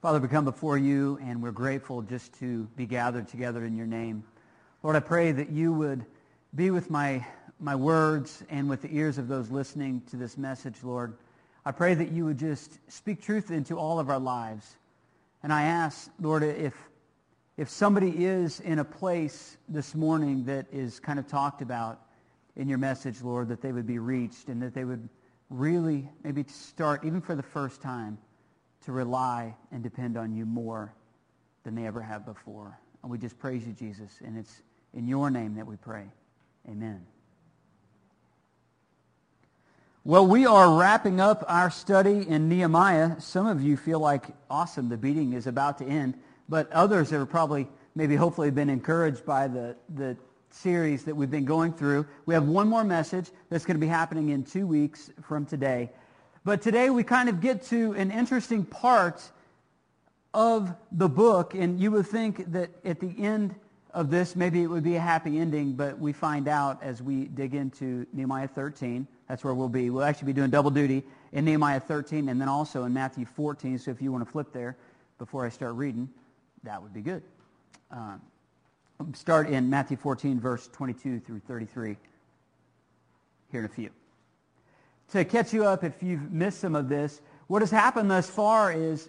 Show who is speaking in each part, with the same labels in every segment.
Speaker 1: Father, we come before you and we're grateful just to be gathered together in your name. Lord, I pray that you would be with my, my words and with the ears of those listening to this message, Lord. I pray that you would just speak truth into all of our lives. And I ask, Lord, if, if somebody is in a place this morning that is kind of talked about in your message, Lord, that they would be reached and that they would really maybe start, even for the first time, to rely and depend on you more than they ever have before. And we just praise you, Jesus. And it's in your name that we pray. Amen. Well, we are wrapping up our study in Nehemiah. Some of you feel like, awesome, the beating is about to end. But others have probably, maybe hopefully been encouraged by the, the series that we've been going through. We have one more message that's going to be happening in two weeks from today. But today we kind of get to an interesting part of the book, and you would think that at the end of this, maybe it would be a happy ending, but we find out as we dig into Nehemiah 13. That's where we'll be. We'll actually be doing double duty in Nehemiah 13 and then also in Matthew 14. So if you want to flip there before I start reading, that would be good. Um, start in Matthew 14, verse 22 through 33 here in a few to catch you up if you've missed some of this, what has happened thus far is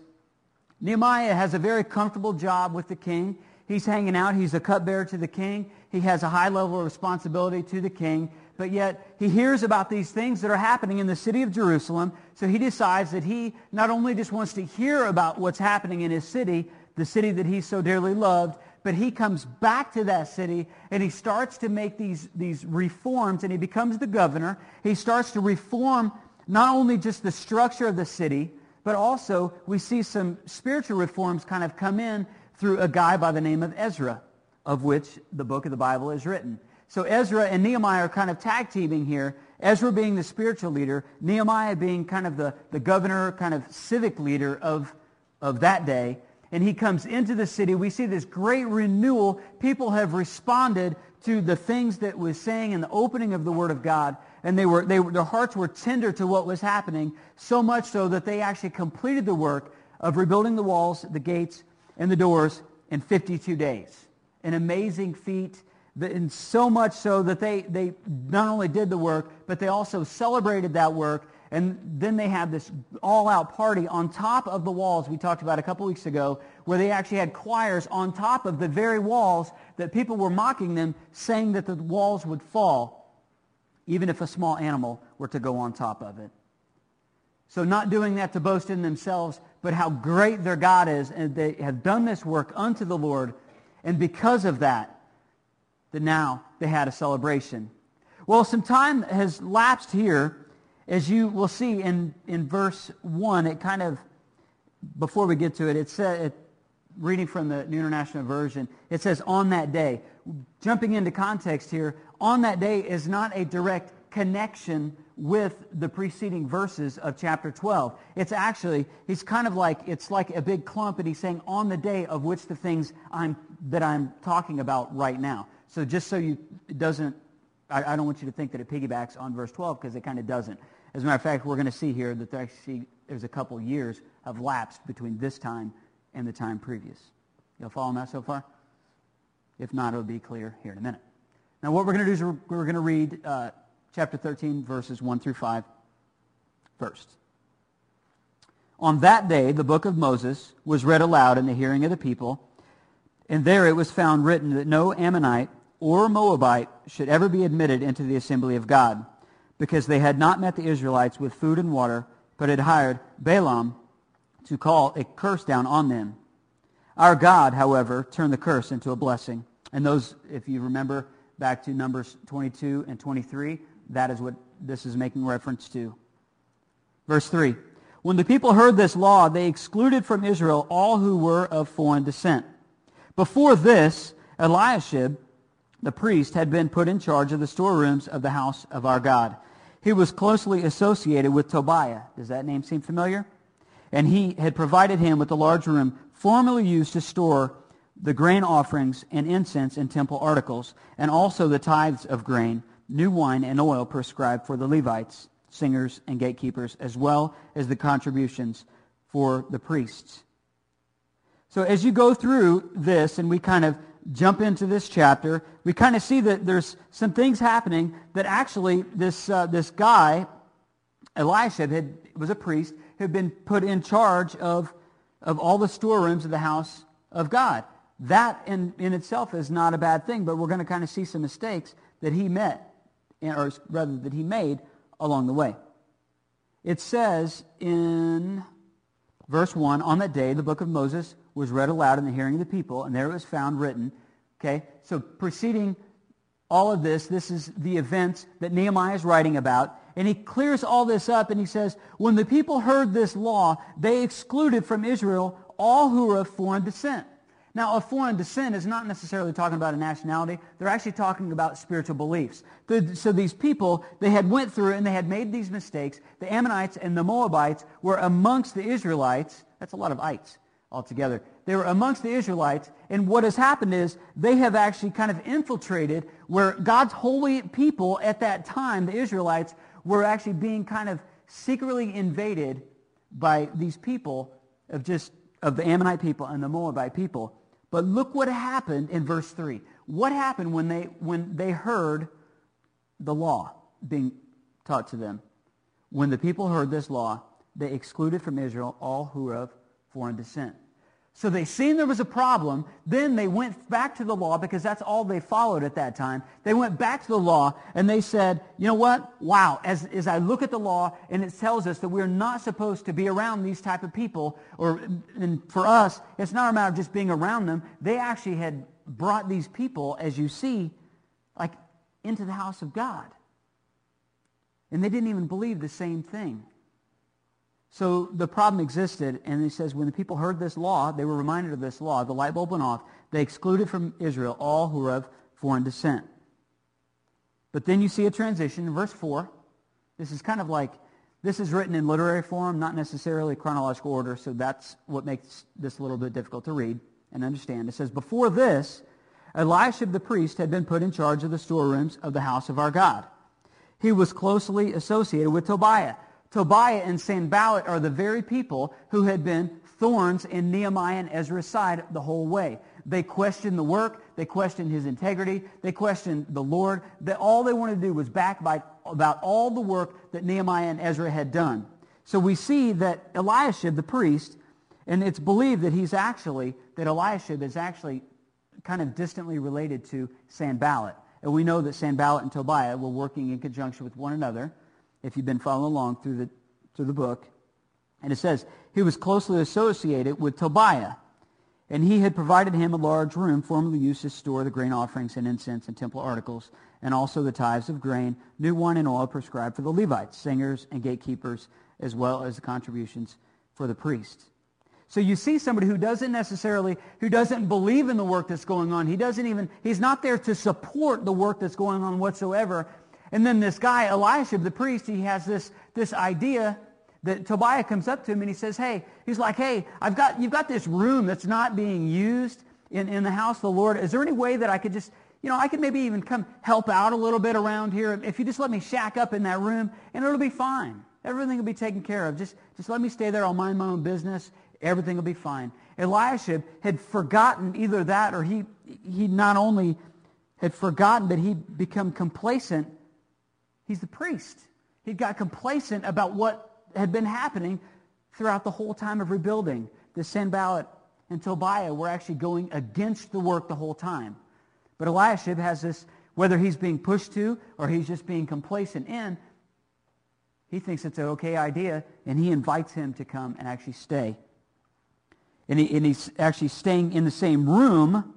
Speaker 1: Nehemiah has a very comfortable job with the king. He's hanging out. He's a cupbearer to the king. He has a high level of responsibility to the king. But yet he hears about these things that are happening in the city of Jerusalem. So he decides that he not only just wants to hear about what's happening in his city, the city that he so dearly loved, but he comes back to that city and he starts to make these, these reforms and he becomes the governor. He starts to reform not only just the structure of the city, but also we see some spiritual reforms kind of come in through a guy by the name of Ezra, of which the book of the Bible is written. So Ezra and Nehemiah are kind of tag teaming here. Ezra being the spiritual leader, Nehemiah being kind of the, the governor, kind of civic leader of, of that day and he comes into the city, we see this great renewal. People have responded to the things that was saying in the opening of the Word of God, and they were, they, their hearts were tender to what was happening, so much so that they actually completed the work of rebuilding the walls, the gates, and the doors in 52 days. An amazing feat, and so much so that they, they not only did the work, but they also celebrated that work and then they had this all-out party on top of the walls we talked about a couple weeks ago, where they actually had choirs on top of the very walls that people were mocking them, saying that the walls would fall, even if a small animal were to go on top of it. So not doing that to boast in themselves, but how great their God is, and they have done this work unto the Lord, and because of that, that now they had a celebration. Well, some time has lapsed here as you will see in, in verse 1, it kind of, before we get to it, it it, reading from the New International Version, it says, on that day. Jumping into context here, on that day is not a direct connection with the preceding verses of chapter 12. It's actually, he's kind of like, it's like a big clump, and he's saying on the day of which the things I'm, that I'm talking about right now. So just so you, it doesn't, I, I don't want you to think that it piggybacks on verse 12 because it kind of doesn't. As a matter of fact, we're going to see here that actually there's a couple years have lapsed between this time and the time previous. Y'all following that so far? If not, it'll be clear here in a minute. Now, what we're going to do is we're, we're going to read uh, chapter 13, verses 1 through 5 first. On that day, the book of Moses was read aloud in the hearing of the people, and there it was found written that no Ammonite or Moabite should ever be admitted into the assembly of God because they had not met the Israelites with food and water, but had hired Balaam to call a curse down on them. Our God, however, turned the curse into a blessing. And those, if you remember back to Numbers 22 and 23, that is what this is making reference to. Verse 3. When the people heard this law, they excluded from Israel all who were of foreign descent. Before this, Eliashib, the priest, had been put in charge of the storerooms of the house of our God. He was closely associated with Tobiah. Does that name seem familiar? And he had provided him with a large room formerly used to store the grain offerings and incense and temple articles, and also the tithes of grain, new wine, and oil prescribed for the Levites, singers, and gatekeepers, as well as the contributions for the priests. So as you go through this and we kind of jump into this chapter, we kind of see that there's some things happening that actually this, uh, this guy, Elisha, had, was a priest, had been put in charge of, of all the storerooms of the house of God. That in, in itself is not a bad thing, but we're going to kind of see some mistakes that he met, or rather that he made along the way. It says in verse 1, on that day the book of Moses was read aloud in the hearing of the people, and there it was found written. Okay, so preceding all of this, this is the events that Nehemiah is writing about. And he clears all this up and he says, when the people heard this law, they excluded from Israel all who were of foreign descent. Now, a foreign descent is not necessarily talking about a nationality. They're actually talking about spiritual beliefs. So these people, they had went through and they had made these mistakes. The Ammonites and the Moabites were amongst the Israelites. That's a lot of ites altogether. They were amongst the Israelites. And what has happened is they have actually kind of infiltrated where God's holy people at that time, the Israelites, were actually being kind of secretly invaded by these people of just of the Ammonite people and the Moabite people. But look what happened in verse 3. What happened when they, when they heard the law being taught to them? When the people heard this law, they excluded from Israel all who were of foreign descent. So they seen there was a problem. Then they went back to the law because that's all they followed at that time. They went back to the law and they said, you know what? Wow, as, as I look at the law and it tells us that we're not supposed to be around these type of people, or and for us, it's not a matter of just being around them. They actually had brought these people, as you see, like into the house of God. And they didn't even believe the same thing. So the problem existed, and he says when the people heard this law, they were reminded of this law. The light bulb went off. They excluded from Israel all who were of foreign descent. But then you see a transition in verse 4. This is kind of like, this is written in literary form, not necessarily chronological order, so that's what makes this a little bit difficult to read and understand. It says, Before this, Eliashib the priest had been put in charge of the storerooms of the house of our God. He was closely associated with Tobiah, Tobiah and Sanballat are the very people who had been thorns in Nehemiah and Ezra's side the whole way. They questioned the work. They questioned his integrity. They questioned the Lord. That all they wanted to do was backbite about all the work that Nehemiah and Ezra had done. So we see that Eliashib, the priest, and it's believed that he's actually, that Eliashib is actually kind of distantly related to Sanballat. And we know that Sanballat and Tobiah were working in conjunction with one another if you've been following along through the, through the book. And it says, he was closely associated with Tobiah, and he had provided him a large room formerly used to store the grain offerings and incense and temple articles, and also the tithes of grain, new wine and oil prescribed for the Levites, singers and gatekeepers, as well as the contributions for the priests. So you see somebody who doesn't necessarily, who doesn't believe in the work that's going on. He doesn't even, he's not there to support the work that's going on whatsoever, and then this guy, Eliashib, the priest, he has this, this idea that Tobiah comes up to him and he says, hey, he's like, hey, I've got, you've got this room that's not being used in, in the house of the Lord. Is there any way that I could just, you know, I could maybe even come help out a little bit around here if you just let me shack up in that room and it'll be fine. Everything will be taken care of. Just, just let me stay there. I'll mind my own business. Everything will be fine. Eliashib had forgotten either that or he, he not only had forgotten, but he'd become complacent He's the priest. He got complacent about what had been happening throughout the whole time of rebuilding. The Sanballat and Tobiah were actually going against the work the whole time. But Eliashib has this, whether he's being pushed to or he's just being complacent in, he thinks it's an okay idea, and he invites him to come and actually stay. And, he, and he's actually staying in the same room.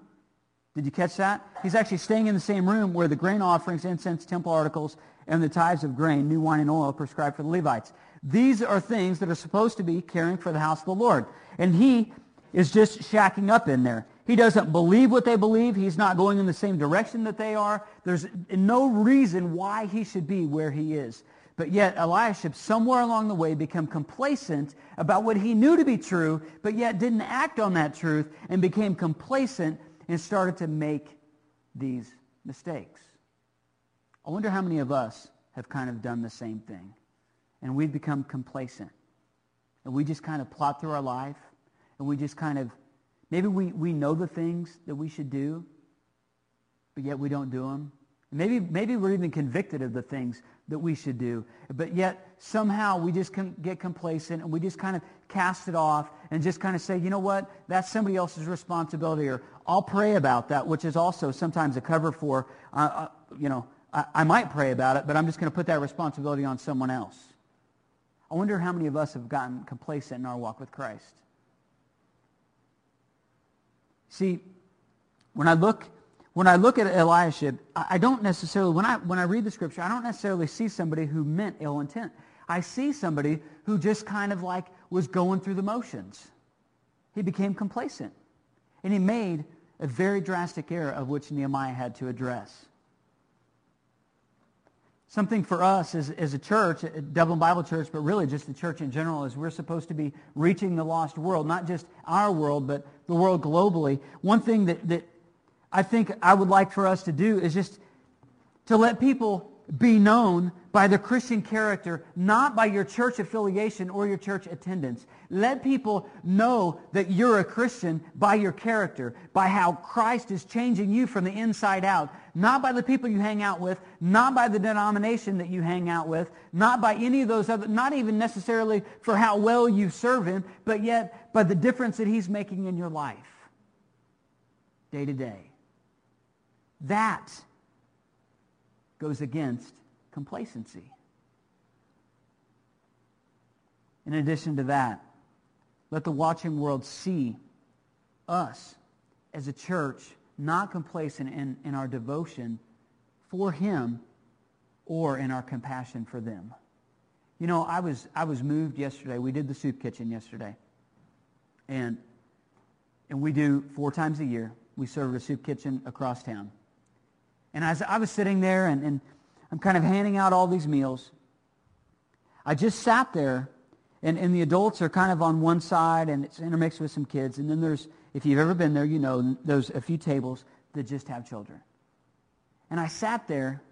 Speaker 1: Did you catch that? He's actually staying in the same room where the grain offerings, incense, temple articles, and the tithes of grain, new wine and oil prescribed for the Levites. These are things that are supposed to be caring for the house of the Lord. And he is just shacking up in there. He doesn't believe what they believe. He's not going in the same direction that they are. There's no reason why he should be where he is. But yet Eliashib, somewhere along the way, became complacent about what he knew to be true, but yet didn't act on that truth and became complacent and started to make these mistakes. I wonder how many of us have kind of done the same thing. And we've become complacent. And we just kind of plot through our life. And we just kind of Maybe we, we know the things that we should do, but yet we don't do them. Maybe, maybe we're even convicted of the things that we should do, but yet somehow we just get complacent and we just kind of cast it off and just kind of say, you know what, that's somebody else's responsibility, or I'll pray about that, which is also sometimes a cover for, uh, uh, you know, I, I might pray about it, but I'm just going to put that responsibility on someone else. I wonder how many of us have gotten complacent in our walk with Christ. See, when I look when I look at Eliashib, I don't necessarily, when I, when I read the scripture, I don't necessarily see somebody who meant ill intent. I see somebody who just kind of like was going through the motions. He became complacent. And he made a very drastic error of which Nehemiah had to address. Something for us as, as a church, Dublin Bible Church, but really just the church in general, is we're supposed to be reaching the lost world, not just our world, but the world globally. One thing that, that I think I would like for us to do is just to let people be known by the Christian character, not by your church affiliation or your church attendance. Let people know that you're a Christian by your character, by how Christ is changing you from the inside out, not by the people you hang out with, not by the denomination that you hang out with, not by any of those other, not even necessarily for how well you serve him, but yet by the difference that he's making in your life day to day. That goes against complacency. In addition to that, let the watching world see us as a church not complacent in, in our devotion for him or in our compassion for them. You know, I was, I was moved yesterday. We did the soup kitchen yesterday. And, and we do four times a year. We serve a soup kitchen across town. And as I was sitting there and, and I'm kind of handing out all these meals, I just sat there and, and the adults are kind of on one side and it's intermixed with some kids. And then there's, if you've ever been there, you know, there's a few tables that just have children. And I sat there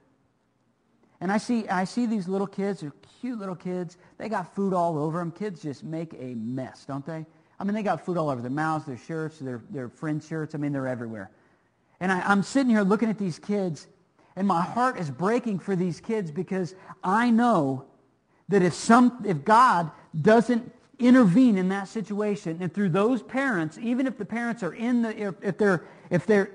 Speaker 1: and I see, I see these little kids, they're cute little kids. They got food all over them. Kids just make a mess, don't they? I mean, they got food all over their mouths, their shirts, their, their friend shirts. I mean, they're everywhere. And I, I'm sitting here looking at these kids, and my heart is breaking for these kids because I know that if, some, if God doesn't intervene in that situation, and through those parents, even if the parents are in the, if they're, if they're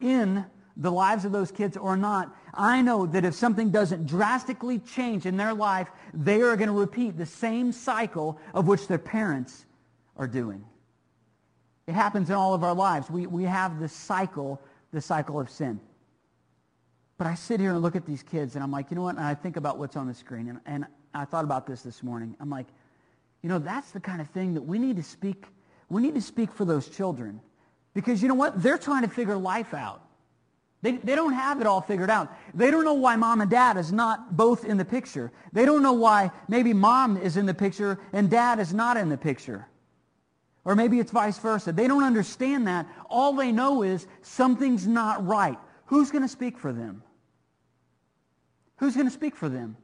Speaker 1: in the lives of those kids or not, I know that if something doesn't drastically change in their life, they are going to repeat the same cycle of which their parents are doing. It happens in all of our lives. We, we have this cycle the cycle of sin. But I sit here and look at these kids, and I'm like, you know what? And I think about what's on the screen. And, and I thought about this this morning. I'm like, you know, that's the kind of thing that we need to speak. We need to speak for those children. Because you know what? They're trying to figure life out. They, they don't have it all figured out. They don't know why mom and dad is not both in the picture. They don't know why maybe mom is in the picture and dad is not in the picture. Or maybe it's vice versa. They don't understand that. All they know is something's not right. Who's going to speak for them? Who's going to speak for them?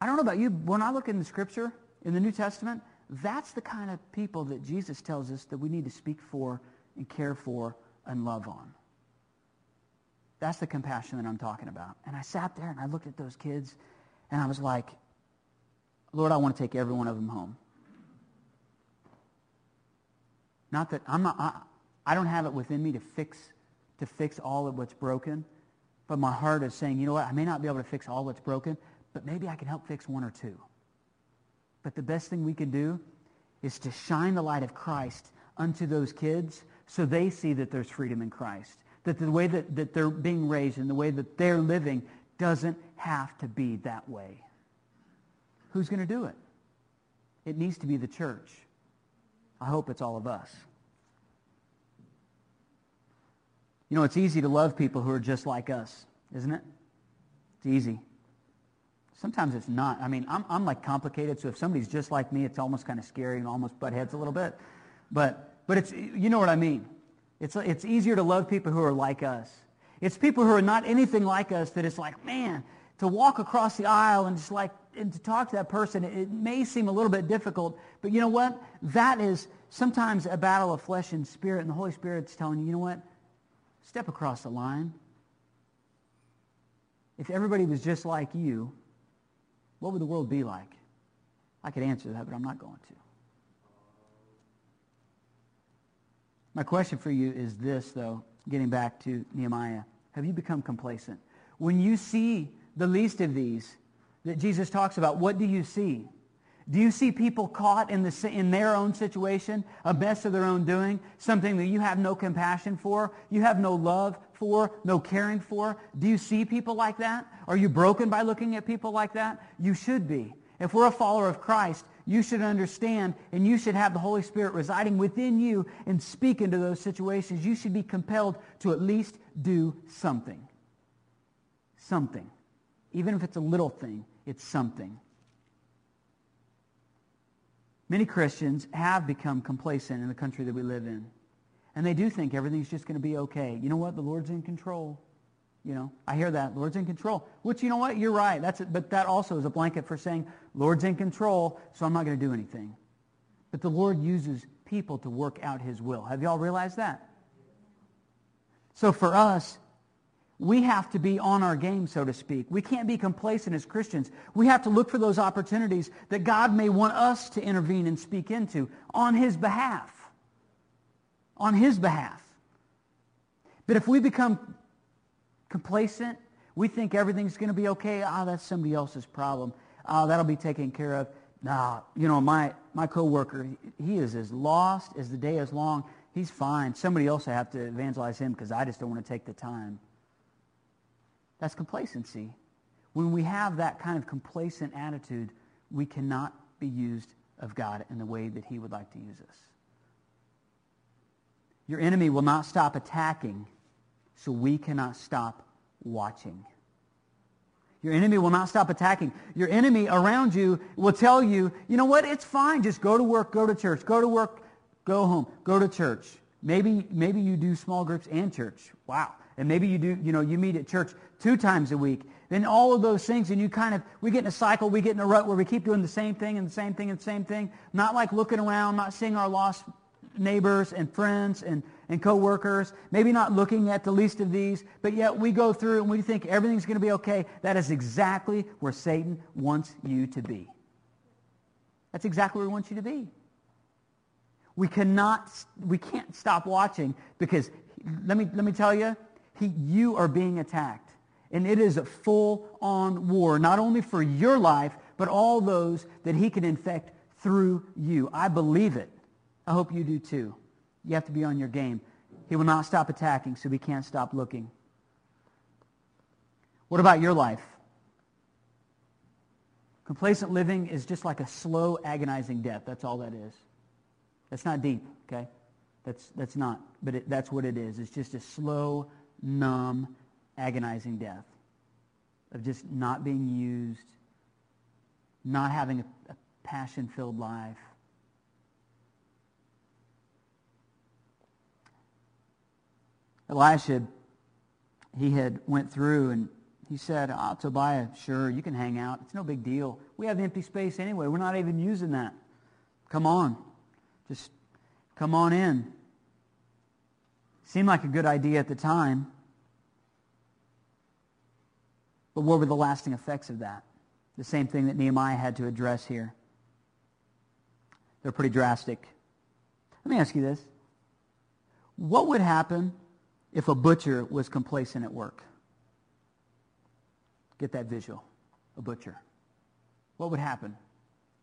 Speaker 1: I don't know about you. When I look in the scripture, in the New Testament, that's the kind of people that Jesus tells us that we need to speak for and care for and love on. That's the compassion that I'm talking about. And I sat there and I looked at those kids and I was like, Lord, I want to take every one of them home. Not that I'm not, I, I don't have it within me to fix, to fix all of what's broken, but my heart is saying, you know what, I may not be able to fix all what's broken, but maybe I can help fix one or two. But the best thing we can do is to shine the light of Christ unto those kids so they see that there's freedom in Christ. That the way that, that they're being raised and the way that they're living doesn't have to be that way. Who's going to do it? It needs to be the church. I hope it's all of us. You know, it's easy to love people who are just like us, isn't it? It's easy. Sometimes it's not. I mean, I'm, I'm like complicated, so if somebody's just like me, it's almost kind of scary and almost butt heads a little bit. But, but it's, you know what I mean. It's, it's easier to love people who are like us. It's people who are not anything like us that it's like, man, to walk across the aisle and just like and to talk to that person, it may seem a little bit difficult, but you know what? That is sometimes a battle of flesh and spirit, and the Holy Spirit's telling you, you know what? Step across the line. If everybody was just like you, what would the world be like? I could answer that, but I'm not going to. My question for you is this, though, getting back to Nehemiah. Have you become complacent? When you see the least of these that Jesus talks about, what do you see? Do you see people caught in, the, in their own situation, a mess of their own doing, something that you have no compassion for, you have no love for, no caring for? Do you see people like that? Are you broken by looking at people like that? You should be. If we're a follower of Christ, you should understand and you should have the Holy Spirit residing within you and speak into those situations. You should be compelled to at least do something. Something. Even if it's a little thing, it's something. Many Christians have become complacent in the country that we live in. And they do think everything's just going to be okay. You know what? The Lord's in control. You know, I hear that. Lord's in control. Which, you know what? You're right. That's it. But that also is a blanket for saying, Lord's in control, so I'm not going to do anything. But the Lord uses people to work out his will. Have you all realized that? So for us, we have to be on our game, so to speak. We can't be complacent as Christians. We have to look for those opportunities that God may want us to intervene and speak into on his behalf. On his behalf. But if we become complacent, we think everything's going to be okay. Ah, oh, that's somebody else's problem. Ah, oh, that'll be taken care of. Nah, you know, my, my coworker, he is as lost as the day is long. He's fine. Somebody else I have to evangelize him because I just don't want to take the time. That's complacency. When we have that kind of complacent attitude, we cannot be used of God in the way that he would like to use us. Your enemy will not stop attacking, so we cannot stop watching. Your enemy will not stop attacking. Your enemy around you will tell you, you know what, it's fine. Just go to work, go to church, go to work, go home, go to church. Maybe, maybe you do small groups and church. Wow. And maybe you do, you know, you meet at church two times a week. Then all of those things, and you kind of, we get in a cycle, we get in a rut where we keep doing the same thing and the same thing and the same thing. Not like looking around, not seeing our lost neighbors and friends and, and coworkers, maybe not looking at the least of these, but yet we go through and we think everything's going to be okay. That is exactly where Satan wants you to be. That's exactly where he wants you to be. We cannot, we can't stop watching because let me, let me tell you, he, you are being attacked. And it is a full-on war, not only for your life, but all those that he can infect through you. I believe it. I hope you do too. You have to be on your game. He will not stop attacking, so we can't stop looking. What about your life? Complacent living is just like a slow, agonizing death. That's all that is. That's not deep, okay? That's, that's not. But it, that's what it is. It's just a slow, numb, agonizing death of just not being used, not having a, a passion-filled life. Elisha, he had went through and he said, oh, Tobiah, sure, you can hang out. It's no big deal. We have empty space anyway. We're not even using that. Come on. Just come on in. Seemed like a good idea at the time. But what were the lasting effects of that? The same thing that Nehemiah had to address here. They're pretty drastic. Let me ask you this. What would happen if a butcher was complacent at work? Get that visual. A butcher. What would happen?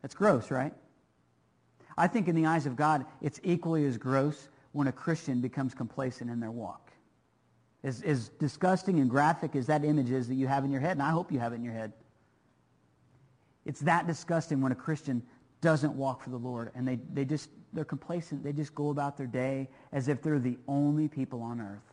Speaker 1: That's gross, right? I think in the eyes of God, it's equally as gross when a Christian becomes complacent in their walk. As, as disgusting and graphic as that image is that you have in your head, and I hope you have it in your head, it's that disgusting when a Christian doesn't walk for the Lord and they, they just, they're complacent. They just go about their day as if they're the only people on earth.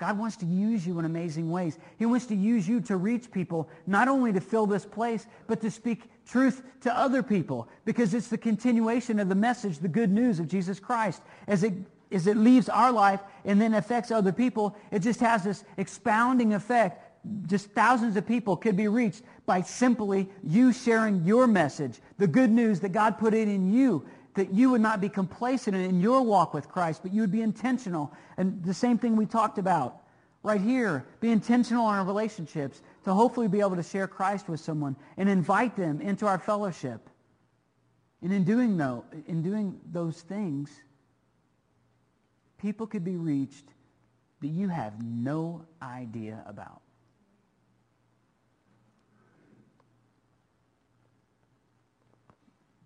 Speaker 1: God wants to use you in amazing ways. He wants to use you to reach people, not only to fill this place, but to speak truth to other people because it's the continuation of the message, the good news of Jesus Christ. As it is it leaves our life and then affects other people. It just has this expounding effect. Just thousands of people could be reached by simply you sharing your message, the good news that God put it in you. That you would not be complacent in your walk with Christ, but you would be intentional. And the same thing we talked about right here. Be intentional in our relationships to hopefully be able to share Christ with someone and invite them into our fellowship. And in doing, though, in doing those things, people could be reached that you have no idea about.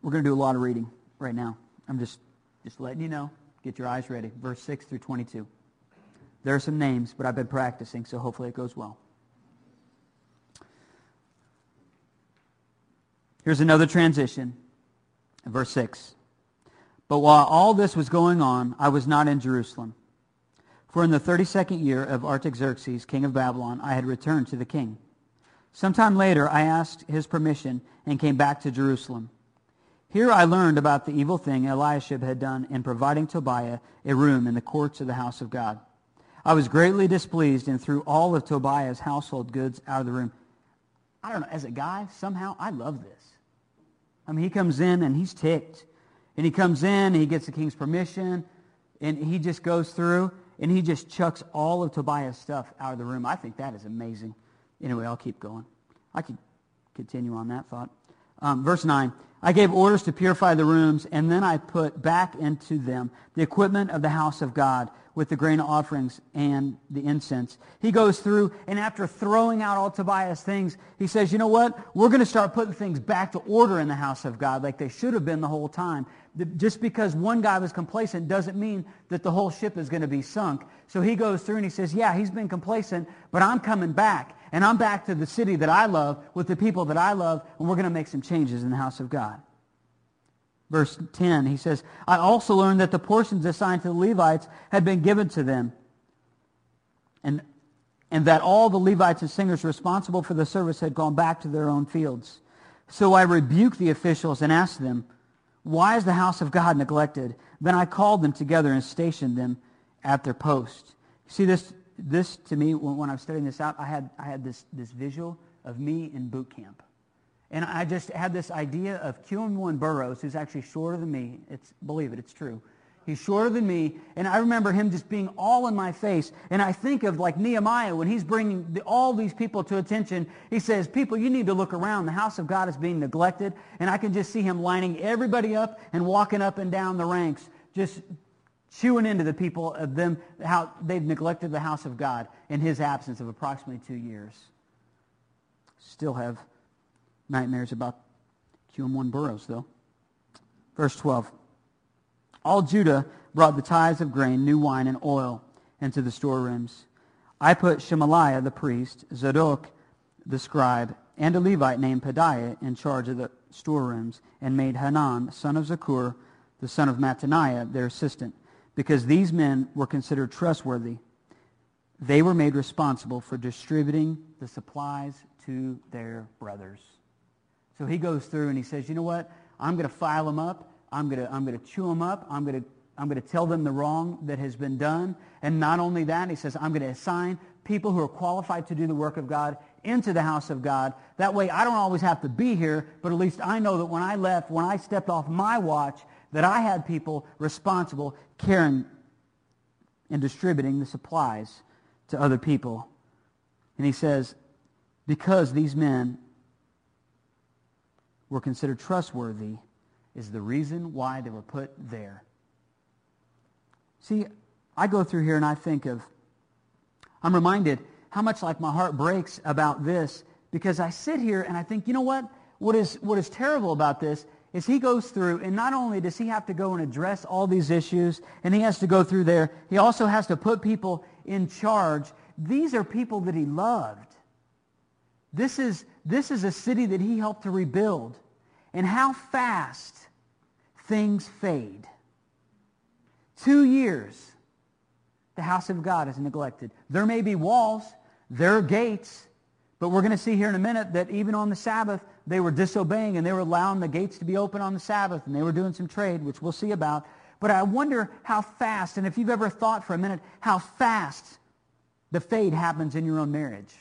Speaker 1: We're going to do a lot of reading right now. I'm just, just letting you know. Get your eyes ready. Verse 6 through 22. There are some names, but I've been practicing, so hopefully it goes well. Here's another transition. Verse 6. But while all this was going on, I was not in Jerusalem. For in the 32nd year of Artaxerxes, king of Babylon, I had returned to the king. Sometime later, I asked his permission and came back to Jerusalem. Here I learned about the evil thing Eliashib had done in providing Tobiah a room in the courts of the house of God. I was greatly displeased and threw all of Tobiah's household goods out of the room. I don't know, as a guy, somehow I love this. I mean, he comes in and he's ticked. And he comes in and he gets the king's permission and he just goes through and he just chucks all of Tobiah's stuff out of the room. I think that is amazing. Anyway, I'll keep going. I could continue on that thought. Um, verse 9. I gave orders to purify the rooms, and then I put back into them the equipment of the house of God with the grain offerings and the incense. He goes through, and after throwing out all Tobiah's things, he says, you know what? We're going to start putting things back to order in the house of God like they should have been the whole time. Just because one guy was complacent doesn't mean that the whole ship is going to be sunk. So he goes through and he says, yeah, he's been complacent, but I'm coming back. And I'm back to the city that I love with the people that I love, and we're going to make some changes in the house of God. Verse 10, he says, I also learned that the portions assigned to the Levites had been given to them, and, and that all the Levites and singers responsible for the service had gone back to their own fields. So I rebuked the officials and asked them, why is the house of God neglected? Then I called them together and stationed them at their post. See, this this to me, when, when I was studying this out, I had, I had this, this visual of me in boot camp. And I just had this idea of Q1 Burroughs, who's actually shorter than me. It's, believe it, it's true. He's shorter than me. And I remember him just being all in my face. And I think of like Nehemiah when he's bringing the, all these people to attention. He says, people, you need to look around. The house of God is being neglected. And I can just see him lining everybody up and walking up and down the ranks, just chewing into the people of them how they've neglected the house of God in his absence of approximately two years. Still have nightmares about QM1 Burroughs, though. Verse 12. All Judah brought the tithes of grain, new wine, and oil into the storerooms. I put Shemaliah the priest, Zadok the scribe, and a Levite named Pedaiah in charge of the storerooms, and made Hanan, son of Zaccur, the son of Mattaniah, their assistant because these men were considered trustworthy. They were made responsible for distributing the supplies to their brothers. So he goes through and he says, you know what? I'm going to file them up. I'm going to, I'm going to chew them up. I'm going to, I'm going to tell them the wrong that has been done. And not only that, he says, I'm going to assign people who are qualified to do the work of God into the house of God. That way I don't always have to be here, but at least I know that when I left, when I stepped off my watch, that I had people responsible caring and distributing the supplies to other people. And he says, because these men were considered trustworthy is the reason why they were put there. See, I go through here and I think of, I'm reminded how much like my heart breaks about this because I sit here and I think, you know what? What is, what is terrible about this is he goes through, and not only does he have to go and address all these issues, and he has to go through there, he also has to put people in charge. These are people that he loved. This is, this is a city that he helped to rebuild. And how fast things fade. Two years, the house of God is neglected. There may be walls, there are gates, but we're going to see here in a minute that even on the Sabbath, they were disobeying and they were allowing the gates to be open on the Sabbath and they were doing some trade, which we'll see about. But I wonder how fast, and if you've ever thought for a minute, how fast the fade happens in your own marriage.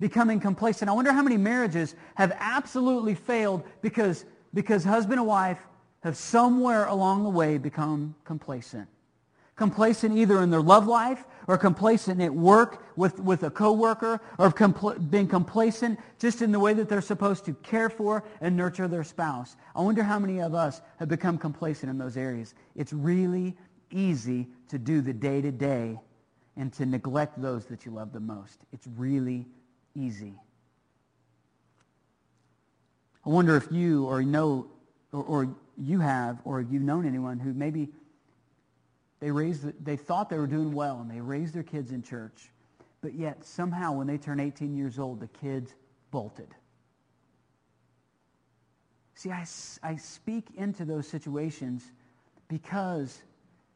Speaker 1: Becoming complacent. I wonder how many marriages have absolutely failed because, because husband and wife have somewhere along the way become complacent. Complacent either in their love life or complacent at work with, with a coworker or compl- being complacent just in the way that they're supposed to care for and nurture their spouse. I wonder how many of us have become complacent in those areas. It's really easy to do the day-to-day and to neglect those that you love the most. It's really easy. I wonder if you or know or, or you have or you've known anyone who maybe they raised they thought they were doing well and they raised their kids in church, but yet somehow when they turn 18 years old, the kids bolted. See, I, I speak into those situations because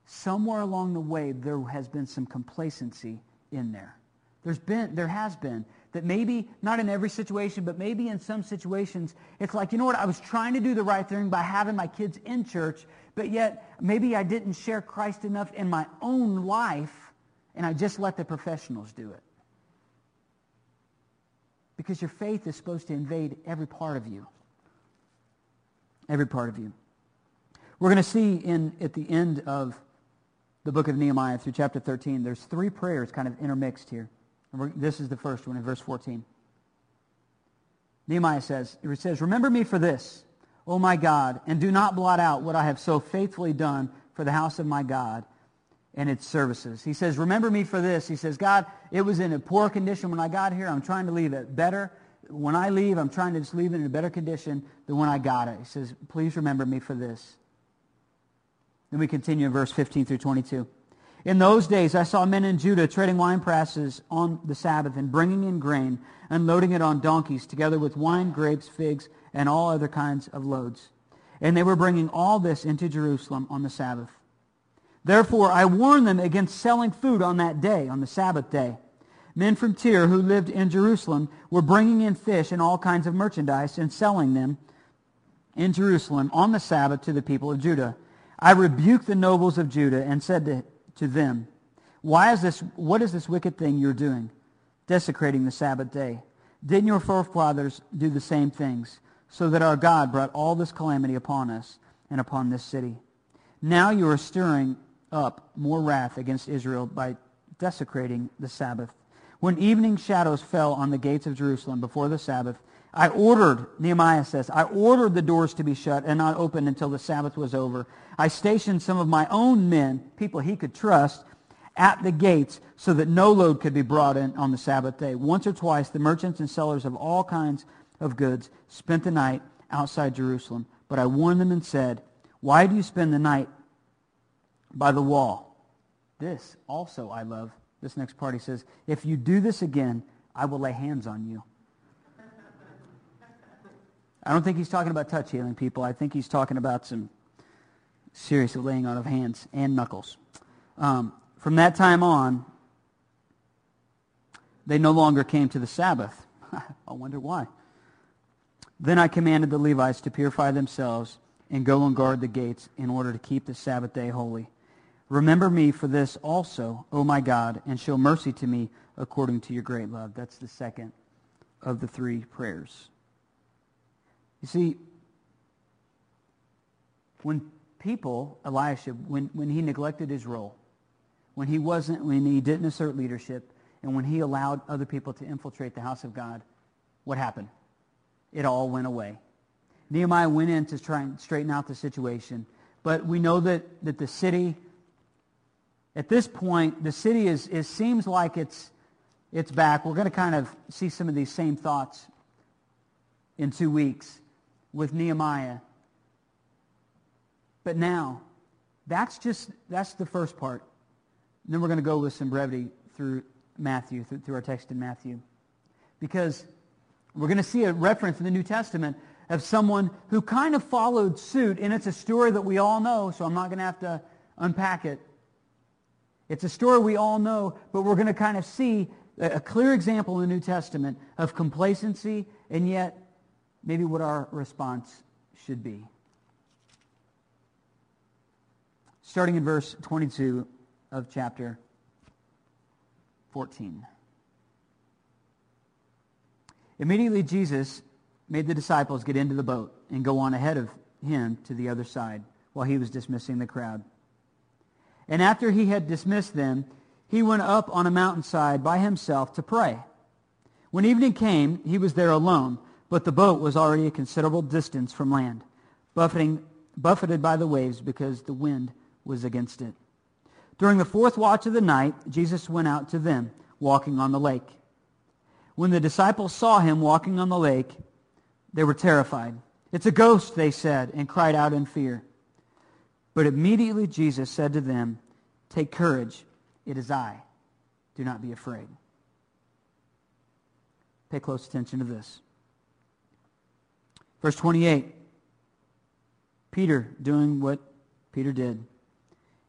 Speaker 1: somewhere along the way there has been some complacency in there. There's been, there has been that maybe not in every situation, but maybe in some situations, it's like, you know what, I was trying to do the right thing by having my kids in church, but yet maybe I didn't share Christ enough in my own life, and I just let the professionals do it. Because your faith is supposed to invade every part of you. Every part of you. We're going to see in at the end of the book of Nehemiah through chapter 13, there's three prayers kind of intermixed here. This is the first one in verse 14. Nehemiah says, it says, Remember me for this, O my God, and do not blot out what I have so faithfully done for the house of my God and its services. He says, remember me for this. He says, God, it was in a poor condition when I got here. I'm trying to leave it better. When I leave, I'm trying to just leave it in a better condition than when I got it. He says, please remember me for this. Then we continue in verse 15 through 22. In those days I saw men in Judah treading wine presses on the Sabbath and bringing in grain and loading it on donkeys together with wine, grapes, figs, and all other kinds of loads. And they were bringing all this into Jerusalem on the Sabbath. Therefore I warned them against selling food on that day, on the Sabbath day. Men from Tyre who lived in Jerusalem were bringing in fish and all kinds of merchandise and selling them in Jerusalem on the Sabbath to the people of Judah. I rebuked the nobles of Judah and said to to them, Why is this, what is this wicked thing you're doing, desecrating the Sabbath day? Didn't your forefathers do the same things, so that our God brought all this calamity upon us and upon this city? Now you are stirring up more wrath against Israel by desecrating the Sabbath. When evening shadows fell on the gates of Jerusalem before the Sabbath, I ordered, Nehemiah says, I ordered the doors to be shut and not opened until the Sabbath was over. I stationed some of my own men, people he could trust, at the gates so that no load could be brought in on the Sabbath day. Once or twice, the merchants and sellers of all kinds of goods spent the night outside Jerusalem. But I warned them and said, Why do you spend the night by the wall? This also I love. This next part he says, If you do this again, I will lay hands on you. I don't think he's talking about touch healing people. I think he's talking about some serious laying on of hands and knuckles. Um, from that time on, they no longer came to the Sabbath. I wonder why. Then I commanded the Levites to purify themselves and go and guard the gates in order to keep the Sabbath day holy. Remember me for this also, O my God, and show mercy to me according to your great love. That's the second of the three prayers. You see, when people, Eliashib, when, when he neglected his role, when he wasn't, when he didn't assert leadership, and when he allowed other people to infiltrate the house of God, what happened? It all went away. Nehemiah went in to try and straighten out the situation. But we know that, that the city, at this point, the city is, is seems like it's, it's back. We're going to kind of see some of these same thoughts in two weeks with Nehemiah. But now, that's just, that's the first part. And then we're going to go with some brevity through Matthew, through, through our text in Matthew. Because we're going to see a reference in the New Testament of someone who kind of followed suit, and it's a story that we all know, so I'm not going to have to unpack it. It's a story we all know, but we're going to kind of see a clear example in the New Testament of complacency and yet maybe what our response should be. Starting in verse 22 of chapter 14. Immediately Jesus made the disciples get into the boat and go on ahead of him to the other side while he was dismissing the crowd. And after he had dismissed them, he went up on a mountainside by himself to pray. When evening came, he was there alone, but the boat was already a considerable distance from land, buffeting, buffeted by the waves because the wind was against it. During the fourth watch of the night, Jesus went out to them, walking on the lake. When the disciples saw him walking on the lake, they were terrified. It's a ghost, they said, and cried out in fear. But immediately Jesus said to them, Take courage, it is I. Do not be afraid. Pay close attention to this. Verse 28. Peter doing what Peter did.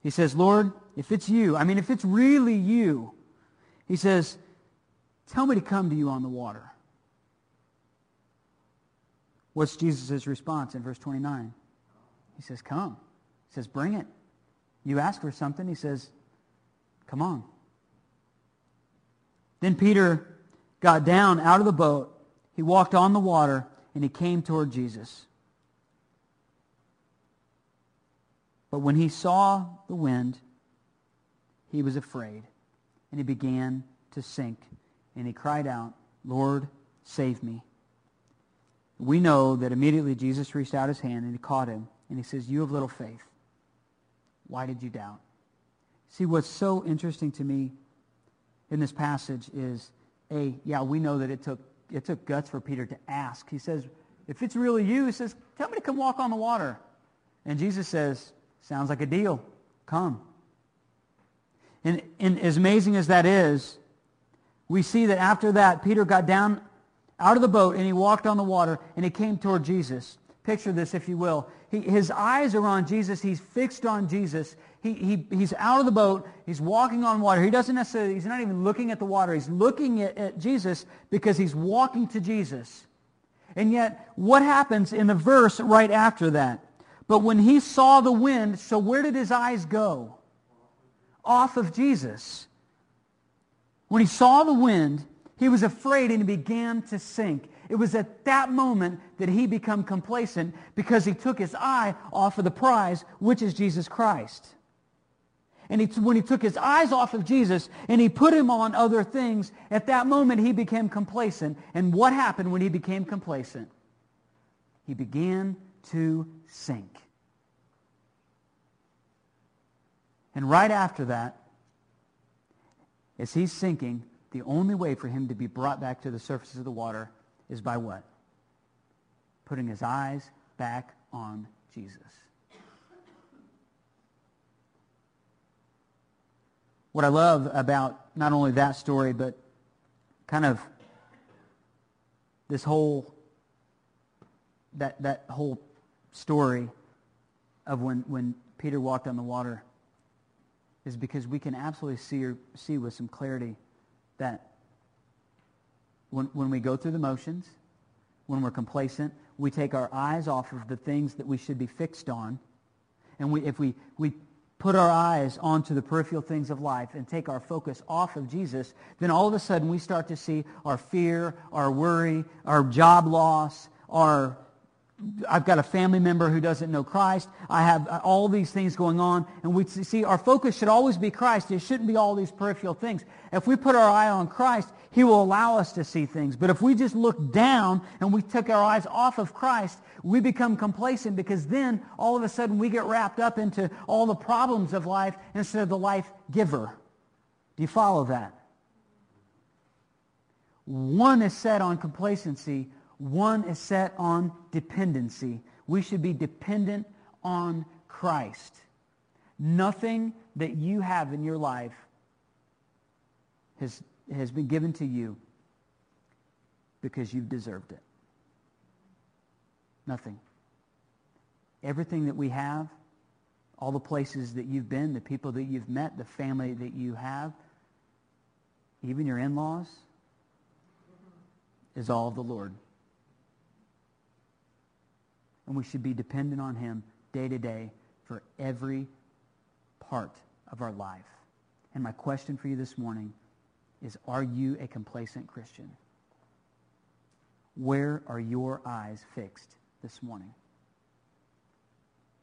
Speaker 1: He says, Lord, if it's you, I mean, if it's really you, he says, tell me to come to you on the water. What's Jesus' response in verse 29? He says, come. He says, bring it. You ask for something. He says, come on. Then Peter got down out of the boat. He walked on the water, and he came toward Jesus. But when he saw the wind, he was afraid, and he began to sink. And he cried out, Lord, save me. We know that immediately Jesus reached out his hand and he caught him. And he says, you have little faith. Why did you doubt? See, what's so interesting to me in this passage is, A, yeah, we know that it took, it took guts for Peter to ask. He says, if it's really you, he says, tell me to come walk on the water. And Jesus says, sounds like a deal. Come. And, and as amazing as that is, we see that after that, Peter got down out of the boat and he walked on the water and he came toward Jesus. Picture this, if you will. He, his eyes are on Jesus. He's fixed on Jesus. He, he, he's out of the boat. He's walking on water. He doesn't necessarily, he's not even looking at the water. He's looking at, at Jesus because he's walking to Jesus. And yet, what happens in the verse right after that? But when he saw the wind, so where did his eyes go? off of Jesus. When he saw the wind, he was afraid and he began to sink. It was at that moment that he became complacent because he took his eye off of the prize, which is Jesus Christ. And he, when he took his eyes off of Jesus and he put him on other things, at that moment he became complacent. And what happened when he became complacent? He began to sink. And right after that, as he's sinking, the only way for him to be brought back to the surface of the water is by what? Putting his eyes back on Jesus. What I love about not only that story, but kind of this whole that that whole story of when when Peter walked on the water is because we can absolutely see, or, see with some clarity that when, when we go through the motions, when we're complacent, we take our eyes off of the things that we should be fixed on. And we, if we, we put our eyes onto the peripheral things of life and take our focus off of Jesus, then all of a sudden we start to see our fear, our worry, our job loss, our I've got a family member who doesn't know Christ. I have all these things going on. And we see our focus should always be Christ. It shouldn't be all these peripheral things. If we put our eye on Christ, he will allow us to see things. But if we just look down and we took our eyes off of Christ, we become complacent because then all of a sudden we get wrapped up into all the problems of life instead of the life giver. Do you follow that? One is set on complacency. One is set on dependency. We should be dependent on Christ. Nothing that you have in your life has, has been given to you because you've deserved it. Nothing. Everything that we have, all the places that you've been, the people that you've met, the family that you have, even your in-laws, is all of the Lord. And we should be dependent on him day to day for every part of our life. And my question for you this morning is, are you a complacent Christian? Where are your eyes fixed this morning?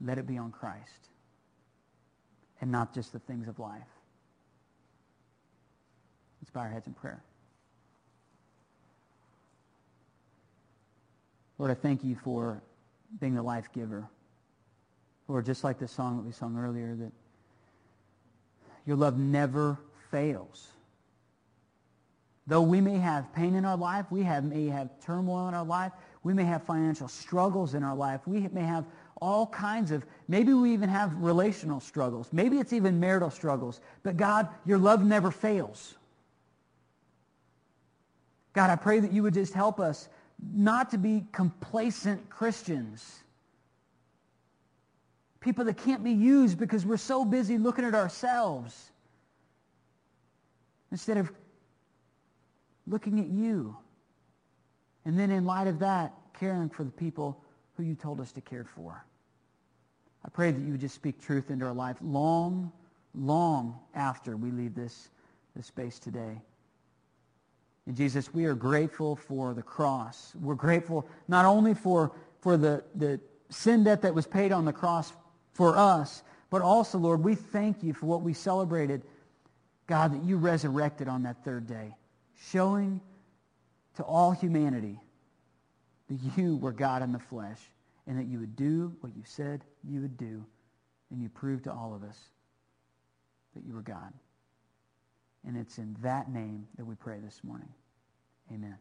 Speaker 1: let it be on Christ and not just the things of life. Let's bow our heads in prayer. Lord, I thank you for being the life giver. Lord, just like the song that we sung earlier, that your love never fails. Though we may have pain in our life, we have, may have turmoil in our life, we may have financial struggles in our life, we may have all kinds of, maybe we even have relational struggles. Maybe it's even marital struggles. But God, your love never fails. God, I pray that you would just help us not to be complacent Christians. People that can't be used because we're so busy looking at ourselves instead of looking at you. And then in light of that, caring for the people who you told us to care for. I pray that you would just speak truth into our life long, long after we leave this, this space today. And Jesus, we are grateful for the cross. We're grateful not only for, for the, the sin debt that was paid on the cross for us, but also, Lord, we thank you for what we celebrated, God, that you resurrected on that third day, showing to all humanity that you were God in the flesh and that you would do what you said you would do, and you proved to all of us that you were God. And it's in that name that we pray this morning. Amen.